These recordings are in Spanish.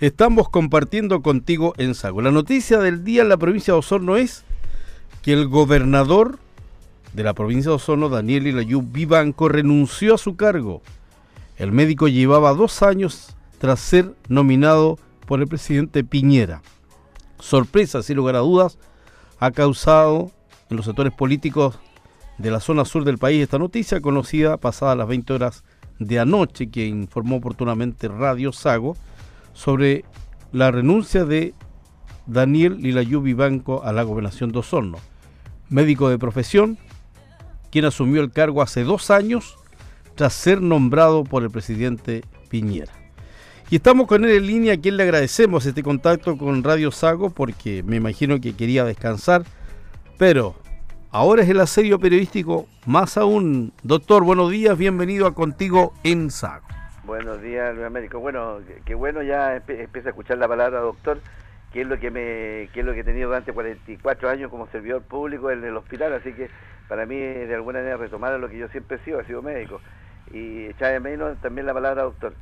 estamos compartiendo contigo en Sago. La noticia del día en la provincia de Osorno es que el gobernador de la provincia de Osorno, Daniel Ilayú Vivanco, renunció a su cargo. El médico llevaba dos años tras ser nominado por el presidente Piñera. Sorpresa, sin lugar a dudas, ha causado en los sectores políticos de la zona sur del país esta noticia, conocida pasadas las 20 horas de anoche, que informó oportunamente Radio Sago, sobre la renuncia de Daniel Lilayú Vivanco a la gobernación de Osorno. Médico de profesión, quien asumió el cargo hace dos años tras ser nombrado por el presidente Piñera. Y estamos con él en línea, a quien le agradecemos este contacto con Radio Sago porque me imagino que quería descansar, pero ahora es el asedio periodístico más aún. Doctor, buenos días, bienvenido a Contigo en Sago. Buenos días, Luis Américo. Bueno, qué bueno ya empieza a escuchar la palabra doctor, que es lo que me que es lo que he tenido durante 44 años como servidor público en el hospital, así que para mí de alguna manera retomar lo que yo siempre he sido, he sido médico. Y echar de menos también la palabra doctor.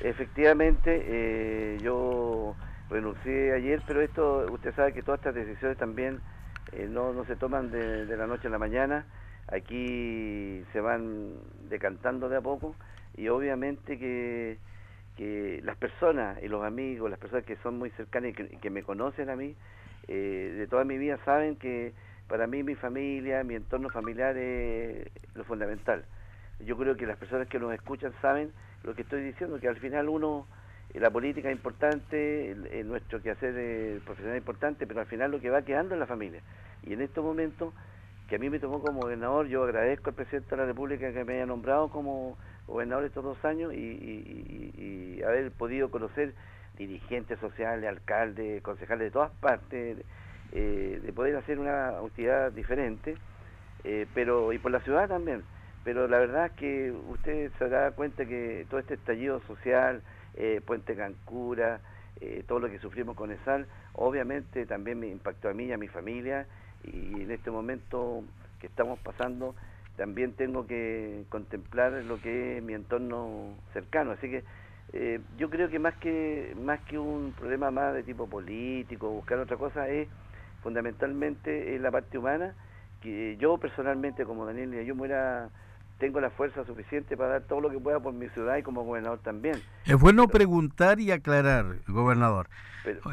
Efectivamente, eh, yo renuncié ayer, pero esto, usted sabe que todas estas decisiones también eh, no, no se toman de, la noche a la mañana, aquí se van decantando de a poco y obviamente que, que las personas y los amigos, las personas que son muy cercanas y que, me conocen a mí, eh, de toda mi vida saben que para mí mi familia, mi entorno familiar es lo fundamental. Yo creo que las personas que nos escuchan saben lo que estoy diciendo, que al final uno, eh, la política es importante, nuestro quehacer profesional es importante, pero al final lo que va quedando es la familia. Y en estos momentos, que a mí me tomó como gobernador, yo agradezco al presidente de la República que me haya nombrado como gobernador estos dos años y, haber podido conocer dirigentes sociales, alcaldes, concejales de todas partes, eh, de poder hacer una actividad diferente, eh, pero y por la ciudad también. Pero la verdad es que usted se da cuenta que todo este estallido social, eh, Puente Cancura, todo lo que sufrimos con ESAL, obviamente también me impactó a mí y a mi familia, y en este momento que estamos pasando, también tengo que contemplar lo que es mi entorno cercano, así que eh, yo creo que más que más que un problema más de tipo político, buscar otra cosa, es fundamentalmente la parte humana, que yo personalmente como Daniel yo muera tengo la fuerza suficiente para dar todo lo que pueda por mi ciudad y como gobernador también. Es bueno preguntar y aclarar, gobernador.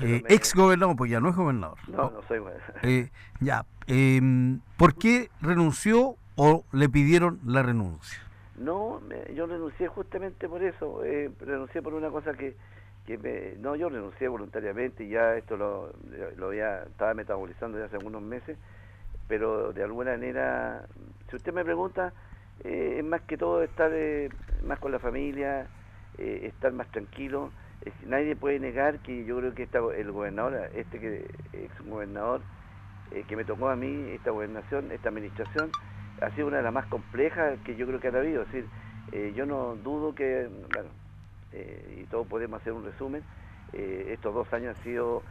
Eh, ex gobernador, pues ya no es gobernador. No, no, soy gobernador. Eh, ya, em, ¿por qué renunció o le pidieron la renuncia? No, yo renuncié justamente por eso. Eh, renuncié por una cosa que, que me, no, yo renuncié voluntariamente y ya esto lo, lo había, estaba metabolizando ya hace algunos meses, pero de alguna manera, si usted me pregunta, eh, es más que todo estar eh, más con la familia, eh, estar más tranquilo. nadie puede negar que yo creo que esta, el gobernador, este que es un gobernador que me tocó a mí, esta gobernación, esta administración, ha sido una de las más complejas que yo creo que ha habido. Es decir, yo no dudo que, bueno, y todos podemos hacer un resumen, estos dos años han sido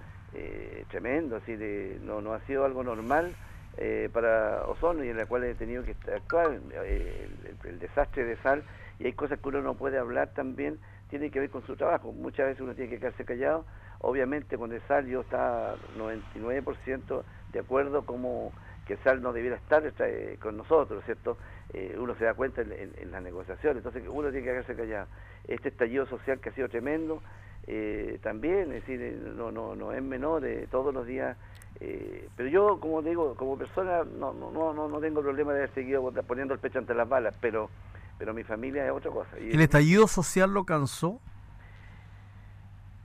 tremendos, así no, no ha sido algo normal eh, para Ozono y en la cual he tenido que actuar, eh, el, desastre de sal, y hay cosas que uno no puede hablar también, tiene que ver con su trabajo. Muchas veces uno tiene que quedarse callado. Obviamente con el sal yo estaba 99% de acuerdo como que sal no debiera estar eh, con nosotros, ¿cierto? uno se da cuenta en, las negociaciones, entonces uno tiene que quedarse callado. Este estallido social que ha sido tremendo, también, es decir, no, no, no es menor, todos los días eh, pero yo, como digo, como persona no, no, no, no tengo problema de haber seguido poniendo el pecho ante las balas, pero, pero mi familia es otra cosa. ¿El estallido social lo cansó?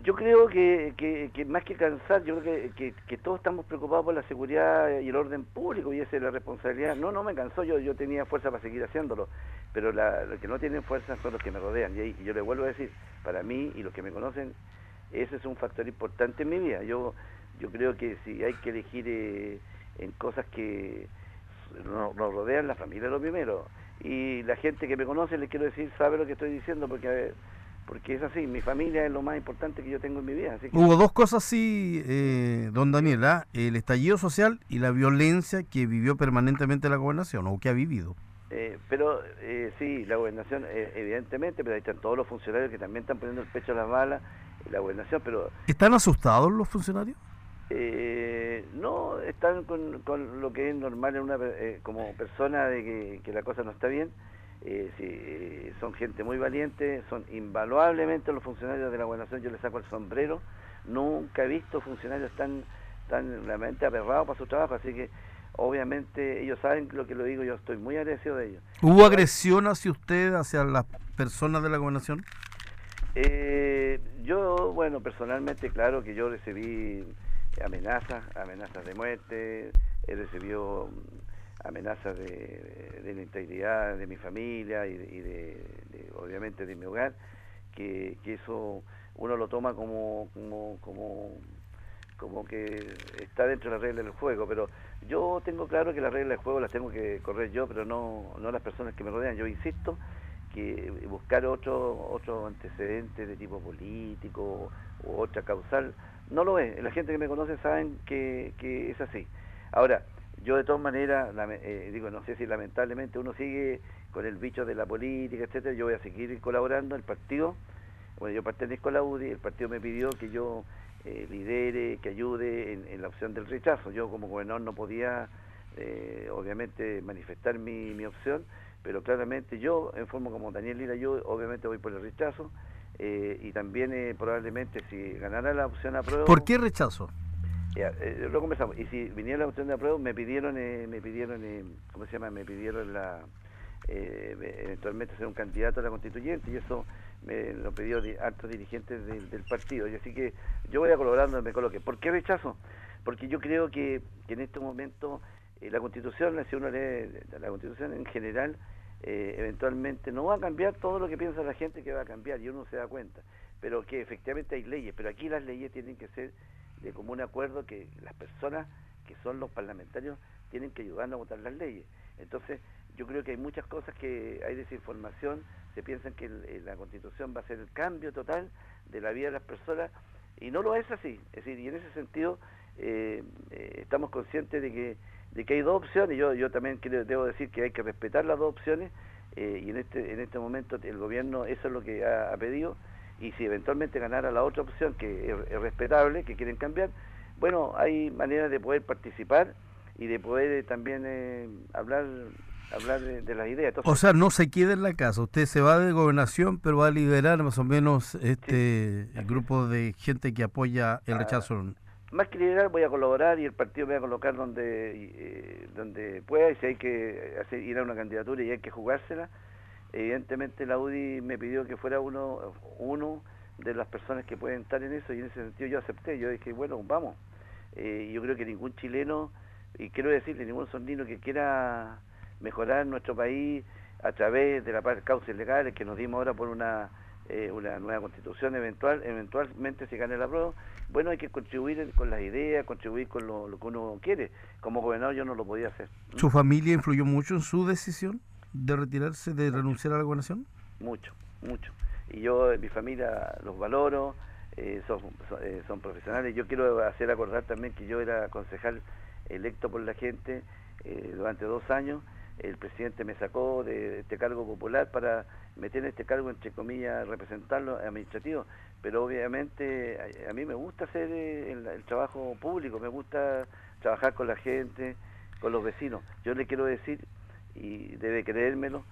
Yo creo que, que, más que cansar, yo creo que, que, todos estamos preocupados por la seguridad y el orden público y esa es la responsabilidad. No, no me cansó, yo, yo tenía fuerza para seguir haciéndolo, pero los que no tienen fuerza son los que me rodean. Y, y yo le vuelvo a decir, para mí y los que me conocen, ese es un factor importante en mi vida. Yo yo creo que si hay que elegir eh, en cosas que nos, rodean, la familia es lo primero. Y la gente que me conoce, les quiero decir, sabe lo que estoy diciendo, porque porque es así, mi familia es lo más importante que yo tengo en mi vida. Hubo dos cosas así, eh, don Daniela, ¿ah? el estallido social y la violencia que vivió permanentemente la gobernación, o que ha vivido. Eh, pero sí, la gobernación, evidentemente, pero ahí están todos los funcionarios que también están poniendo el pecho a las balas la gobernación, pero... ¿Están asustados los funcionarios? Eh, no, están con, con, lo que es normal en una, eh, como persona de que, que, la cosa no está bien. Eh, sí, son gente muy valiente, son invaluablemente los funcionarios de la gobernación, yo les saco el sombrero. Nunca he visto funcionarios tan, tan realmente aperrados para su trabajo, así que obviamente ellos saben lo que lo digo, yo estoy muy agradecido de ellos. ¿Hubo agresión hacia usted, hacia las personas de la gobernación? Eh, yo, bueno, personalmente, claro que yo recibí amenazas, amenazas de muerte, he recibido amenazas de, de, la integridad de mi familia y, de, obviamente de mi hogar, que, que, eso uno lo toma como, como, como, como que está dentro de las reglas del juego, pero yo tengo claro que las reglas del juego las tengo que correr yo, pero no, no las personas que me rodean. Yo insisto que buscar otro, otro antecedente de tipo político u otra causal, no lo es. La gente que me conoce saben que, que es así. Ahora, yo de todas maneras, eh, digo, no sé si lamentablemente uno sigue con el bicho de la política, etcétera, yo voy a seguir colaborando, el partido, bueno, yo pertenezco a la UDI, el partido me pidió que yo eh, lidere, que ayude en, la opción del rechazo. Yo como gobernador no podía, eh, obviamente, manifestar mi, mi opción, pero claramente yo, en forma como Daniel Lira, yo obviamente voy por el rechazo eh, y también probablemente si ganara la opción a. ¿Por qué rechazo? Eh, lo conversamos. Y si viniera la opción de apruebo, me pidieron, me pidieron, ¿cómo se llama? Me pidieron la eventualmente ser un candidato a la constituyente y eso me lo pidió altos dirigentes del partido. Y así que yo voy a colaborar donde me coloque. ¿Por qué rechazo? Porque yo creo que, que en este momento la constitución, si uno lee la constitución en general, eh, eventualmente no va a cambiar todo lo que piensa la gente que va a cambiar y uno se da cuenta, pero que efectivamente hay leyes, pero aquí las leyes tienen que ser de común acuerdo que las personas que son los parlamentarios tienen que ayudarnos a votar las leyes. Entonces, yo creo que hay muchas cosas que hay desinformación, se piensan que la constitución va a ser el cambio total de la vida de las personas y no lo es así. Es decir, y en ese sentido eh, eh, estamos conscientes de que de que hay dos opciones, yo, yo también quiero, debo decir que hay que respetar las dos opciones eh, y en este, en este momento el gobierno eso es lo que ha, pedido y si eventualmente ganara la otra opción que es, respetable, que quieren cambiar, bueno, hay maneras de poder participar y de poder eh, también eh, hablar hablar de, las ideas. o sea, no se queda en la casa, usted se va de gobernación, pero va a liderar más o menos este el grupo de gente que apoya el ah, rechazo más que liderar voy a colaborar y el partido me va a colocar donde eh, donde pueda y si hay que hacer, ir a una candidatura y hay que jugársela evidentemente la UDI me pidió que fuera uno de las personas que pueden estar en eso y en ese sentido yo acepté yo dije bueno vamos eh, yo creo que ningún chileno y quiero decirle ningún sondino que quiera mejorar nuestro país a través de las causas legales que nos dimos ahora por una eh, una nueva constitución eventual, eventualmente se gane la prueba, bueno, hay que contribuir con las ideas, contribuir con lo, que uno quiere. Como gobernador yo no lo podía hacer. ¿Su familia influyó mucho en su decisión de retirarse, de renunciar a la gobernación? Mucho, mucho. Y yo, mi familia, los valoro, eh, son, eh, son, profesionales. Yo quiero hacer acordar también que yo era concejal electo por la gente durante dos años el presidente me sacó de este cargo popular para meter en este cargo, entre comillas, representarlo administrativo, pero obviamente a, mí me gusta hacer eh, el, trabajo público, me gusta trabajar con la gente, con los vecinos. Yo le quiero decir, y debe creérmelo,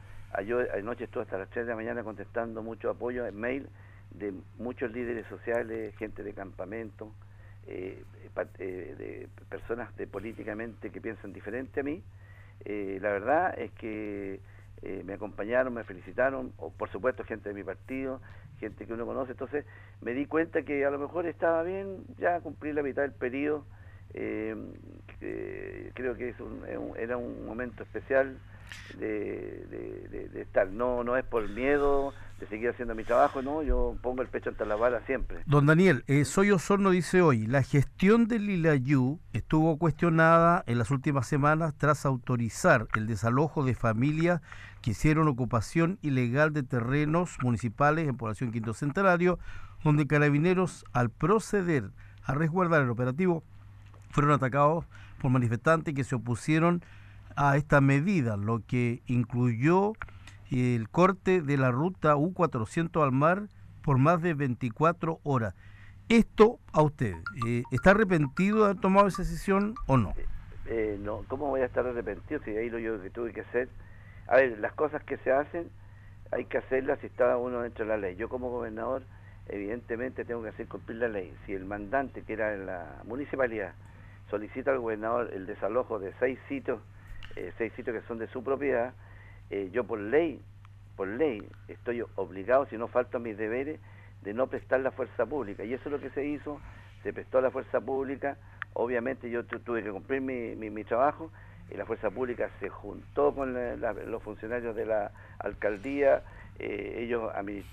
yo anoche estuve hasta las 3 de la mañana contestando mucho apoyo en mail de muchos líderes sociales, gente de campamento, eh, eh, de personas de políticamente que piensan diferente a mí, eh, la verdad es que eh, me acompañaron, me felicitaron, o por supuesto gente de mi partido, gente que uno conoce, entonces me di cuenta que a lo mejor estaba bien ya cumplir la mitad del periodo, eh, creo que es era un momento especial de, estar, no, no es por miedo de seguir haciendo mi trabajo, no, yo pongo el pecho ante la bala siempre. Don Daniel, eh, Soy Osorno dice hoy, la gestión del Lilayú estuvo cuestionada en las últimas semanas tras autorizar el desalojo de familias que hicieron ocupación ilegal de terrenos municipales en población Quinto Centenario, donde carabineros al proceder a resguardar el operativo fueron atacados por manifestantes que se opusieron esta medida, lo que incluyó el corte de la ruta U400 al mar por más de 24 horas. esto a usted, eh, ¿está arrepentido de haber tomado esa decisión o no? Eh, no, ¿cómo voy a estar arrepentido si ahí lo yo que tuve que hacer? A ver, las cosas que se hacen hay que hacerlas si está uno dentro de la ley. Yo como gobernador evidentemente tengo que hacer cumplir la ley. Si el mandante, que era en la municipalidad, solicita al gobernador el desalojo de seis sitios, seis sitios que son de su propiedad, eh, yo por ley, por ley, estoy obligado, si no falto a mis deberes, de no prestar la fuerza pública. Y eso es lo que se hizo, se prestó la fuerza pública, obviamente yo tuve que cumplir mi, mi, trabajo, y la fuerza pública se juntó con los funcionarios de la alcaldía, eh, ellos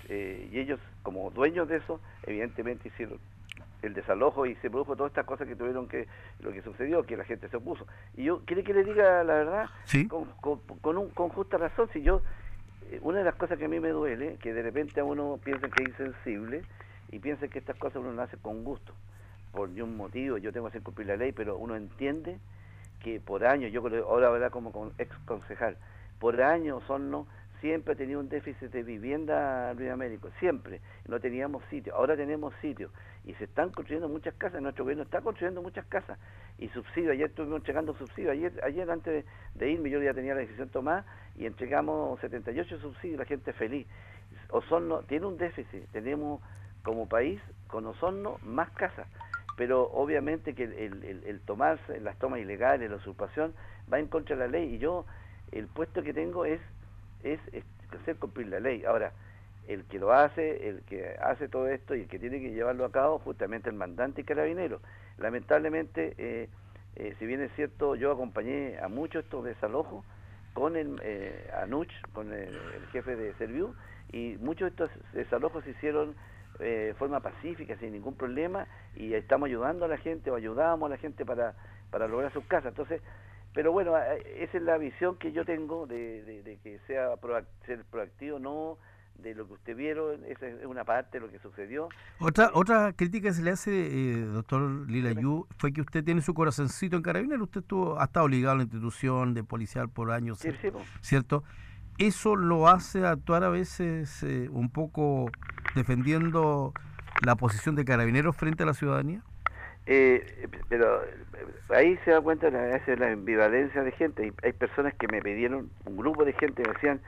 eh, y ellos como dueños de eso evidentemente hicieron el desalojo y se produjo todas estas cosas que tuvieron que lo que sucedió que la gente se opuso. Y yo quiere que le diga la verdad con, con, un, con justa razón si yo eh, una de las cosas que a mí me duele que de repente a uno piensa que es insensible y piensa que estas cosas uno hace con gusto por ningún motivo yo tengo que hacer cumplir la ley pero uno entiende que por años yo ahora verdad como ex concejal por años son no siempre ha tenido un déficit de vivienda Luis Américo, siempre. No teníamos sitio, ahora tenemos sitio. Y se están construyendo muchas casas, nuestro gobierno está construyendo muchas casas. Y subsidio, ayer estuvimos entregando subsidios, ayer, ayer antes de, irme yo ya tenía la decisión tomada y entregamos 78 subsidios, la gente feliz. Osorno tiene un déficit, tenemos como país con Osorno más casas. Pero obviamente que el, el, el tomarse las tomas ilegales, la usurpación, va en contra de la ley. Y yo, el puesto que tengo es es, hacer cumplir la ley. Ahora, el que lo hace, el que hace todo esto y el que tiene que llevarlo a cabo, justamente el mandante y carabinero. Lamentablemente, eh, eh, si bien es cierto, yo acompañé a muchos estos desalojos con el eh, Anuch, con el, jefe de Serviu, y muchos de estos desalojos se hicieron de forma pacífica, sin ningún problema, y estamos ayudando a la gente o ayudábamos a la gente para, para lograr sus casas. Entonces, pero bueno, esa es la visión que yo tengo de, que sea ser proactivo, no de lo que usted vieron, esa es una parte de lo que sucedió. Otra otra crítica que se le hace, eh, doctor Yu, fue que usted tiene su corazoncito en Carabinero, usted estuvo, ha estado ligado a la institución de policial por años, ¿cierto? ¿Eso lo hace actuar a veces eh, un poco defendiendo la posición de Carabineros frente a la ciudadanía? Eh, pero eh, ahí se da cuenta de la, la ambivalencia de gente. Hay, personas que me pidieron, un grupo de gente me decían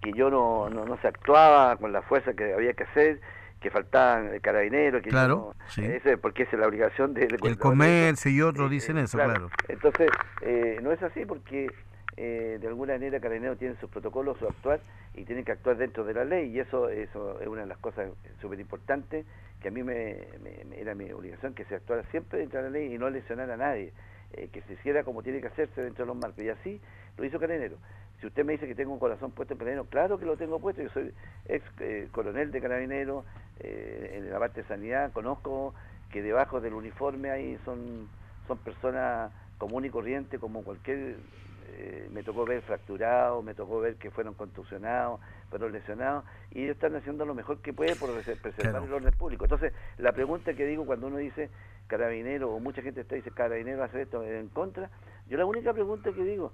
que yo no, no, se actuaba con la fuerza que había que hacer, que faltaban carabineros, que claro, ese, porque es la obligación de... el comercio y otros dicen eso, claro. Entonces, eh, no es así porque eh, de alguna manera Carabineros tiene sus protocolos, su actuar, y tienen que actuar dentro de la ley, y eso, eso es una de las cosas súper importantes, que a mí me, era mi obligación, que se actuara siempre dentro de la ley y no lesionar a nadie, eh, que se hiciera como tiene que hacerse dentro de los marcos, y así lo hizo Carabinero. Si usted me dice que tengo un corazón puesto en Carabinero, claro que lo tengo puesto, yo soy ex eh, coronel de Carabinero, en la parte de sanidad, conozco que debajo del uniforme ahí son, son personas común y corriente como cualquier eh, me tocó ver fracturados, me tocó ver que fueron contusionados, fueron lesionados, y ellos están haciendo lo mejor que puede por preservar el orden público. Entonces, la pregunta que digo cuando uno dice carabinero, o mucha gente está dice carabinero hace esto en contra, yo la única pregunta que digo,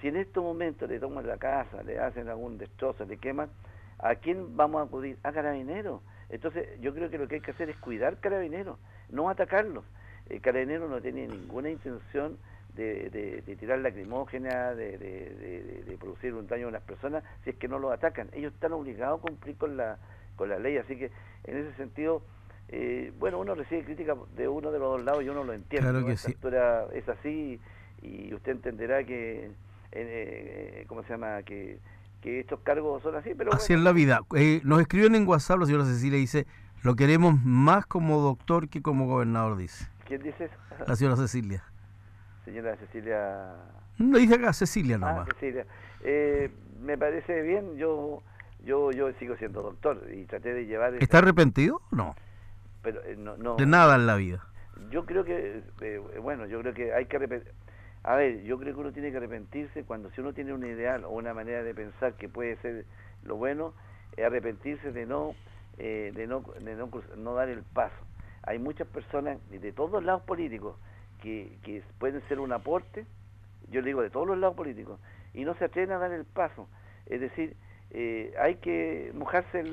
si en estos momentos le toman la casa, le hacen algún destrozo, le queman, ¿a quién vamos a acudir? A carabineros. Entonces, yo creo que lo que hay que hacer es cuidar carabineros, no atacarlos. El carabinero no tiene ninguna intención de, de, tirar lacrimógena, de, de, producir un daño a las personas, si es que no lo atacan. Ellos están obligados a cumplir con la, con la ley, así que en ese sentido, eh, bueno, uno recibe crítica de uno de los dos lados y uno lo entiende. Claro que sí. es así y usted entenderá que, eh, eh, ¿cómo se llama?, que, que estos cargos son así, pero... Así es la vida. Eh, nos escriben en WhatsApp la señora Cecilia dice, lo queremos más como doctor que como gobernador, dice. ¿Quién dice eso? La señora Cecilia señora Cecilia. No dice acá Cecilia ah, nomás. Cecilia. Eh, me parece bien, yo yo yo sigo siendo doctor y traté de llevar... ¿Está arrepentido? No. Pero, eh, no, no. De nada en la vida. Yo creo que, eh, bueno, yo creo que hay que arrepentir... A ver, yo creo que uno tiene que arrepentirse cuando si uno tiene un ideal o una manera de pensar que puede ser lo bueno, es arrepentirse de no, de no, de no, no dar el paso. Hay muchas personas de todos lados políticos que, pueden ser un aporte, yo le digo de todos los lados políticos, y no se atreven a dar el paso. Es decir, eh, hay que mojarse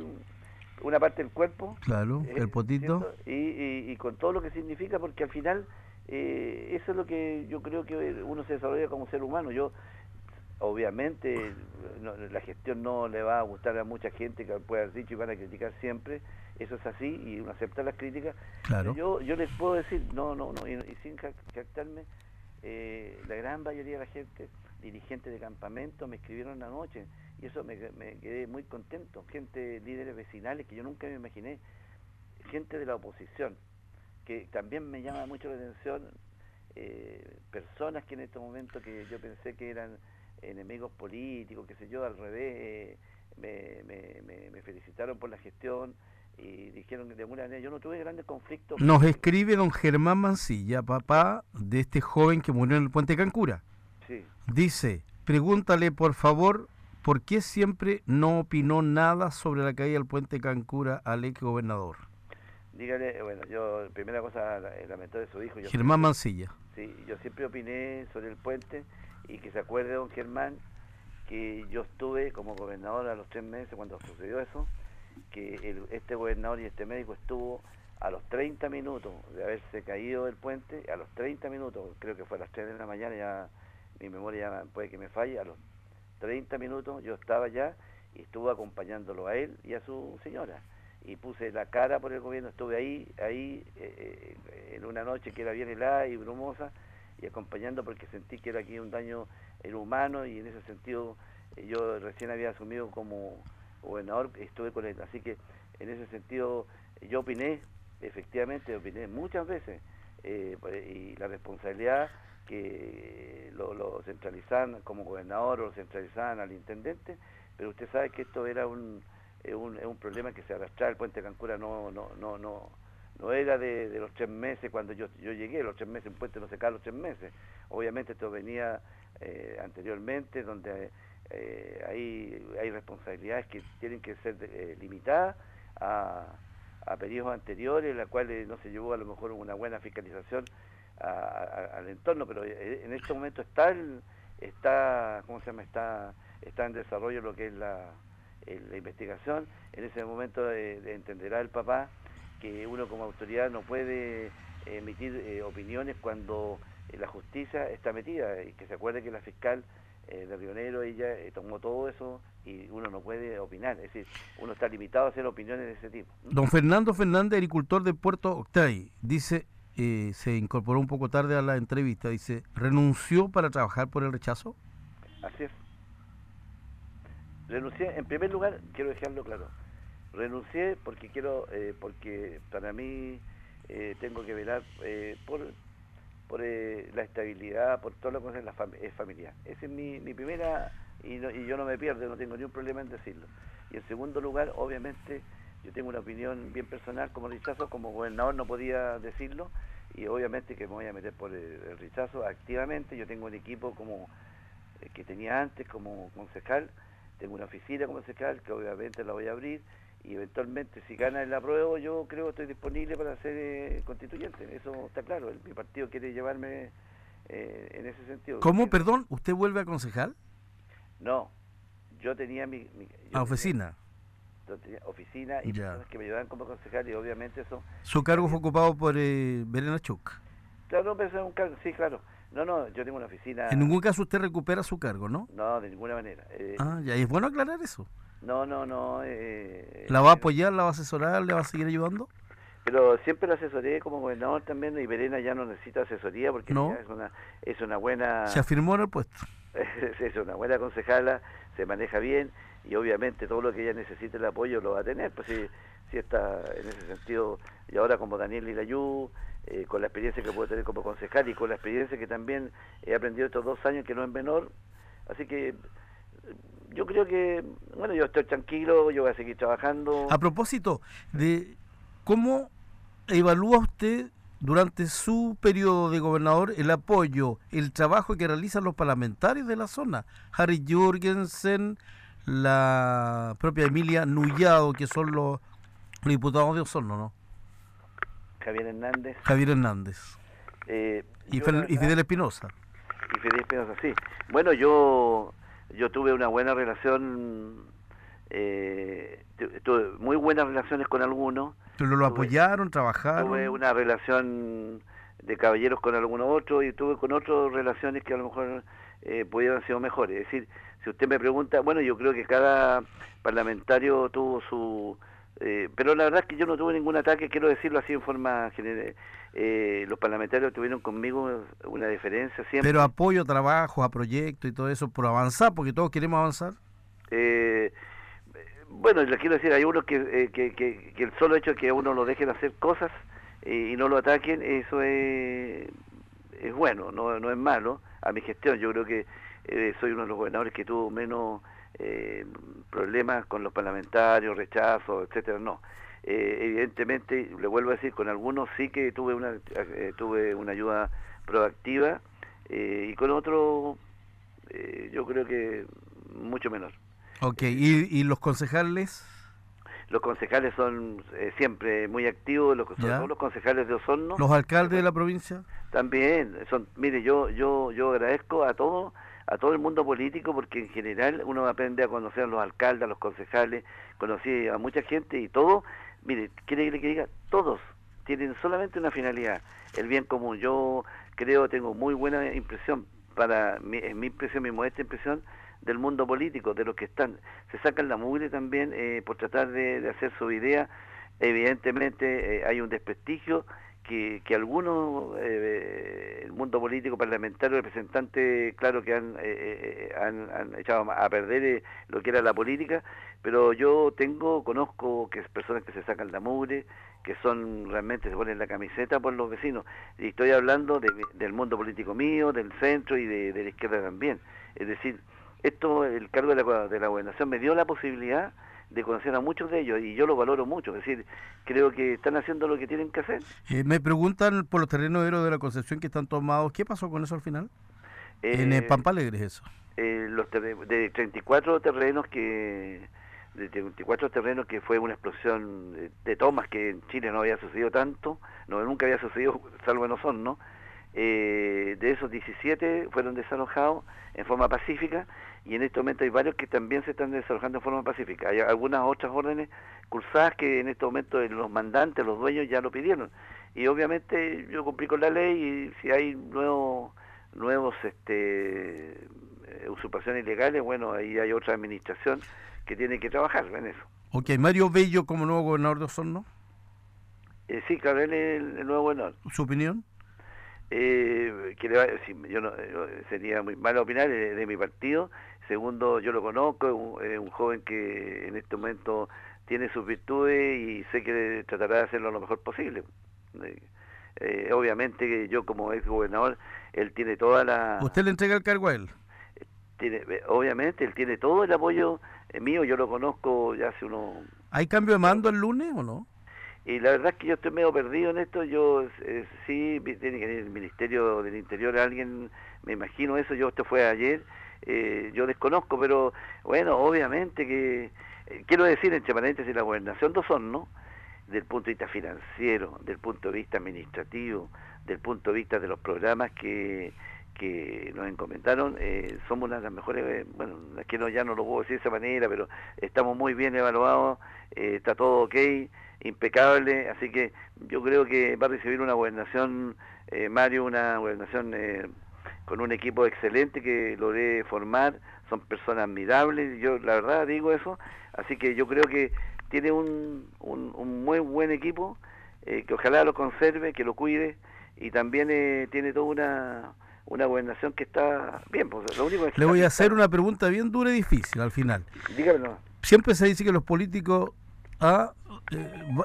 una parte del cuerpo. Claro, eh, el potito. ¿cierto? Y, y- y con todo lo que significa, porque al final eh, eso es lo que yo creo que uno se desarrolla como ser humano. Yo, obviamente, no- la gestión no le va a gustar a mucha gente que puede haber dicho y van a criticar siempre. Eso es así y uno acepta las críticas. Claro. Yo, yo les puedo decir, no, no, no, y, y sin jac- jactarme, eh, la gran mayoría de la gente, dirigentes de campamento, me escribieron anoche y eso me, me quedé muy contento. Gente, líderes vecinales que yo nunca me imaginé, gente de la oposición, que también me llama mucho la atención, eh, personas que en este momento que yo pensé que eran enemigos políticos, qué sé yo, al revés, eh, me, me, me, me felicitaron por la gestión y dijeron que de alguna manera yo no tuve grandes conflictos. Nos escribe don Germán Mancilla, papá de este joven que murió en el puente Cancura. Sí. Dice, pregúntale por favor, ¿por qué siempre no opinó nada sobre la caída del puente Cancura al ex gobernador? Dígale, bueno, yo, primera cosa, eh, lamento de su hijo. Yo Germán Mancilla. Sí, yo siempre opiné sobre el puente y que se acuerde don Germán que yo estuve como gobernador a los tres meses cuando sucedió eso, que el- este gobernador y este médico estuvo a los 30 minutos de haberse caído del puente, a los 30 minutos, creo que fue a las 3 de la mañana, ya mi memoria ya puede que me falle, a los 30 minutos yo estaba allá y estuve acompañándolo a él y a su señora. Y puse la cara por el gobierno, estuve ahí, ahí eh, eh, en una noche que era bien helada y brumosa y acompañando porque sentí que era aquí un daño en humano y en ese sentido eh, yo recién había asumido como gobernador, estuve con él, así que en ese sentido eh, yo opiné, efectivamente opiné muchas veces eh, y la responsabilidad que lo, lo centralizaban como gobernador o lo centralizaban al intendente, pero usted sabe que esto era un, es un, problema que se arrastraba, el puente Cancura no, no, no, no, no era de, los tres meses cuando yo, yo llegué, los tres meses, un puente no se cae los tres meses, obviamente esto venía eh, anteriormente, donde eh, hay, responsabilidades que tienen que ser eh, limitadas a, a periodos anteriores, en las cuales no se llevó a lo mejor una buena fiscalización a- al entorno, pero eh, en este momento está el, está, ¿cómo se llama? Está, está en desarrollo lo que es la, la investigación. En ese momento eh, de- entenderá el papá que uno como autoridad no puede emitir eh, opiniones cuando eh, la justicia está metida y que se acuerde que la fiscal eh, de Rionero ella eh, tomó todo eso y uno no puede opinar, es decir, uno está limitado a hacer opiniones de ese tipo. Don Fernando Fernández, agricultor de Puerto Octay, dice, eh, se incorporó un poco tarde a la entrevista, dice, ¿renunció para trabajar por el rechazo? Así es. Renuncié, en primer lugar, quiero dejarlo claro, renuncié porque quiero, eh, porque para mí eh, tengo que velar por, por eh, la estabilidad, por todo lo que es la fam- familiar. Esa es mi, primera, y, yo no me pierdo, no tengo ningún problema en decirlo. Y en segundo lugar, obviamente, yo tengo una opinión bien personal como rechazo, como gobernador no podía decirlo, y obviamente que me voy a meter por el, el rechazo activamente. Yo tengo un equipo como eh, que tenía antes como concejal, tengo una oficina como concejal que obviamente la voy a abrir y eventualmente si gana el apruebo yo creo que estoy disponible para ser eh, constituyente, eso está claro, el, mi partido quiere llevarme eh, en ese sentido. ¿Cómo, perdón? ¿Usted vuelve a concejal? No, yo tenía mi... mi- yo A tenía- oficina. yo tenía oficina y Ya. personas que me ayudaban como concejal y obviamente eso... Su cargo fue ocupado por eh, Verena Chuk. Claro, no, es un cargo, sí, claro. No, no, yo tengo una oficina... En ningún caso usted recupera su cargo, ¿no? No, de ninguna manera. Eh, Ah, ya, y es bueno aclarar eso. No, no, no. eh, ¿La va a eh, apoyar, la va a asesorar, le va a seguir ayudando? Pero siempre lo asesoré como gobernador también y Verena ya no necesita asesoría porque No. es una es una buena Se afirmó en el puesto. es una buena concejala, se maneja bien y obviamente todo lo que ella necesite el apoyo lo va a tener, pues si, si está en ese sentido y ahora como Daniel Lilayú, eh, con la experiencia que puedo tener como concejal y con la experiencia que también he aprendido estos dos años que no es menor, así que yo creo que, bueno, yo estoy tranquilo, yo voy a seguir trabajando. A propósito de cómo evalúa usted durante su periodo de gobernador el apoyo, el trabajo que realizan los parlamentarios de la zona. Harry Jürgensen, la propia Emilia Nullado, que son los, los diputados de Osorno, ¿no? Javier Hernández. Javier Hernández eh, y, la y Fidel Espinosa. y Fidel Espinosa, sí. Bueno, yo yo tuve una buena relación eh, tuve muy buenas relaciones con algunos. ¿Pero lo apoyaron, trabajaron? Tuve una relación de caballeros con algunos otros y tuve con otros relaciones que a lo mejor eh, pudieran haber sido mejores. Es decir, si usted me pregunta, bueno, yo creo que cada parlamentario tuvo su... Eh, pero la verdad es que yo no tuve ningún ataque, quiero decirlo así en forma general. Eh, los parlamentarios tuvieron conmigo una diferencia siempre. Pero apoyo a trabajos, a proyectos y todo eso por avanzar, porque todos queremos avanzar. Eh, bueno, les quiero decir, hay unos que, que, que, el solo hecho de que uno lo dejen hacer cosas y no lo ataquen, eso es, es bueno, no, no es malo a mi gestión. Yo creo que eh, soy uno de los gobernadores que tuvo menos eh, problemas con los parlamentarios, rechazos, etcétera. No. Eh, evidentemente, le vuelvo a decir, con algunos sí que tuve una, tuve una ayuda proactiva y con otros yo creo que mucho menor. Ok, ¿y, y los concejales? los concejales son siempre muy activos, los, los concejales de Osorno. ¿Los alcaldes de la provincia? También, son, mire, yo, yo, yo agradezco a todos a todo el mundo político porque en general uno aprende a conocer a los alcaldes, a los concejales, conocí a mucha gente y todo, mire, quiere que diga, todos tienen solamente una finalidad, el bien común. Yo creo, tengo muy buena impresión, para mi, mi impresión, mi modesta impresión, del mundo político, de los que están, se sacan la mugre también eh, por tratar de, hacer su idea. Evidentemente eh, hay un desprestigio que, que algunos, eh, mundo político, parlamentario, representantes, claro que han, eh, eh, han, echado a perder lo que era la política, pero yo tengo, conozco que es personas que se sacan la mugre, que son realmente, se ponen la camiseta por los vecinos, y estoy hablando del mundo político mío, del centro y de, de, la izquierda también. Es decir, esto, el cargo de la, de la gobernación me dio la posibilidad de conocer a muchos de ellos y yo lo valoro mucho, es decir, creo que están haciendo lo que tienen que hacer. Eh, me preguntan por los terrenos de la Concepción que están tomados, ¿qué pasó con eso al final? en el eh, Pampa Alegre eso. Eh, los de 34 terrenos que de 34 terrenos que fue una explosión de, tomas que en Chile no había sucedido tanto, no nunca había sucedido, salvo en Osorno, eh, de esos 17 fueron desalojados en forma pacífica y en este momento hay varios que también se están desalojando en forma pacífica. Hay algunas otras órdenes cursadas que en este momento los mandantes, los dueños ya lo pidieron. Y obviamente yo cumplí con la ley y si hay nuevos nuevos este eh, usurpaciones ilegales, bueno, ahí hay otra administración que tiene que trabajar en eso. Ok, Mario Bello como nuevo gobernador de Osorno. Eh, sí, claro, él es el, nuevo gobernador. ¿Su opinión? Eh, que le yo no, sería muy malo opinar de, de mi partido, Segundo, yo lo conozco, es un, joven que en este momento tiene sus virtudes y sé que tratará de hacerlo lo mejor posible. Eh, eh, obviamente que yo como ex gobernador, él tiene toda la... ¿Usted le entrega el cargo a él? Tiene, obviamente, él tiene todo el apoyo eh, mío, yo lo conozco ya hace unos... ¿Hay cambio de mando el lunes o no? Y la verdad es que yo estoy medio perdido en esto, yo sí, tiene que ir el Ministerio del Interior alguien, me imagino eso, yo esto fue ayer, eh, yo desconozco, pero bueno, obviamente que, eh, quiero decir entre paréntesis, la gobernación dos son, ¿no? Del punto de vista financiero, del punto de vista administrativo, del punto de vista de los programas que, que nos encomendaron, eh, somos una de las mejores, bueno, es que no, ya no lo puedo decir de esa manera, pero estamos muy bien evaluados, está todo ok, impecable, así que yo creo que va a recibir una gobernación, Mario, una gobernación con un equipo excelente que logré formar, son personas admirables, yo la verdad digo eso, así que yo creo que tiene un, un, muy buen equipo, eh, que ojalá lo conserve, que lo cuide, y también eh, tiene toda una, una gobernación que está bien. Pues, lo único Le voy a hacer una pregunta bien dura y difícil al final. Dígamelo. Siempre se dice que los políticos eh,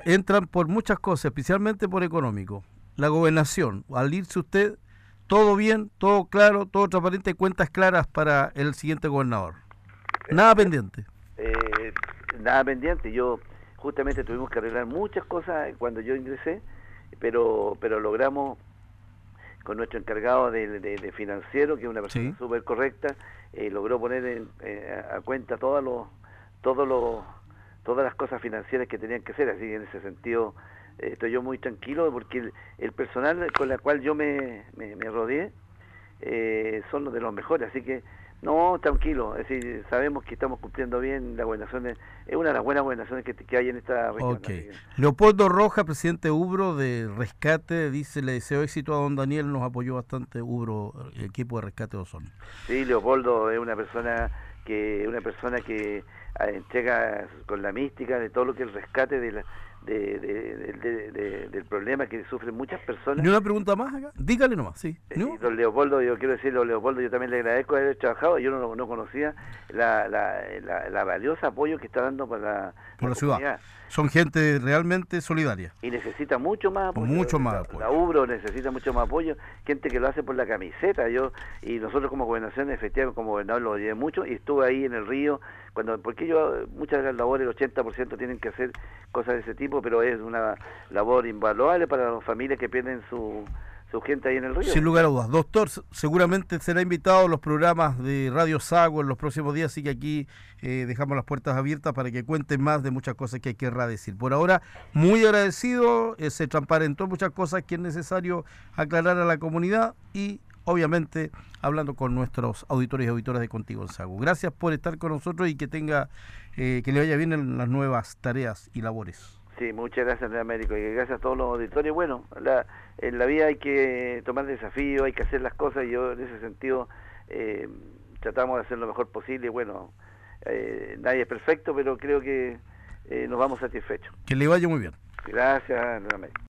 entran por muchas cosas, especialmente por económico. La gobernación, al irse usted todo bien, todo claro, todo transparente, cuentas claras para el siguiente gobernador. Nada pendiente. Eh, nada pendiente. Yo justamente tuvimos que arreglar muchas cosas cuando yo ingresé, pero pero logramos con nuestro encargado de, financiero, que es una persona súper correcta, eh, logró poner eh, a cuenta todos los, todos los, todas las cosas financieras que tenían que ser. Así en ese sentido estoy yo muy tranquilo porque el, personal con el cual yo me, me, rodeé eh, son los de los mejores, así que No, tranquilo, es decir, sabemos que estamos cumpliendo bien la gobernación, es una de las buenas gobernaciones que, que hay en esta región. Okay. Leopoldo Roja, presidente Ubro de Rescate, dice, le deseo éxito a don Daniel, nos apoyó bastante Ubro, el equipo de Rescate de Osorno. Sí, Leopoldo es una persona que una persona que entrega con la mística de todo lo que el rescate de la, de, de, del problema que sufren muchas personas. ¿Y una pregunta más acá? Dígale nomás, sí. Eh, don Leopoldo, yo quiero decirle, don Leopoldo, yo también le agradezco haber trabajado, yo no, no conocía la, la, la, valiosa apoyo que está dando para la, ciudad. Son gente realmente solidaria. Y necesita mucho más apoyo. Mucho más apoyo. La UBRO necesita mucho más apoyo, gente que lo hace por la camiseta, yo y nosotros como gobernación, efectivamente, como gobernador lo llevé mucho y estuve ahí en el río, cuando porque yo, muchas de las labores, el 80% tienen que hacer cosas de ese tipo, pero es una labor invaluable para las familias que pierden su, su gente ahí en el río. Sin lugar a dudas. Doctor, seguramente será invitado a los programas de Radio Sago en los próximos días, así que aquí eh, dejamos las puertas abiertas para que cuente más de muchas cosas que querrá decir. Por ahora, muy agradecido, eh, se transparentó muchas cosas que es necesario aclarar a la comunidad y obviamente hablando con nuestros auditores y auditoras de Contigo en Sago. Gracias por estar con nosotros y que tenga, eh, que le vaya bien en las nuevas tareas y labores. Sí, muchas gracias, Américo, y gracias a todos los auditores. Bueno, la, en la vida hay que tomar desafíos, hay que hacer las cosas, y yo en ese sentido eh, tratamos de hacer lo mejor posible. Bueno, eh, nadie es perfecto, pero creo que nos vamos satisfechos. Que le vaya muy bien. Gracias, Américo.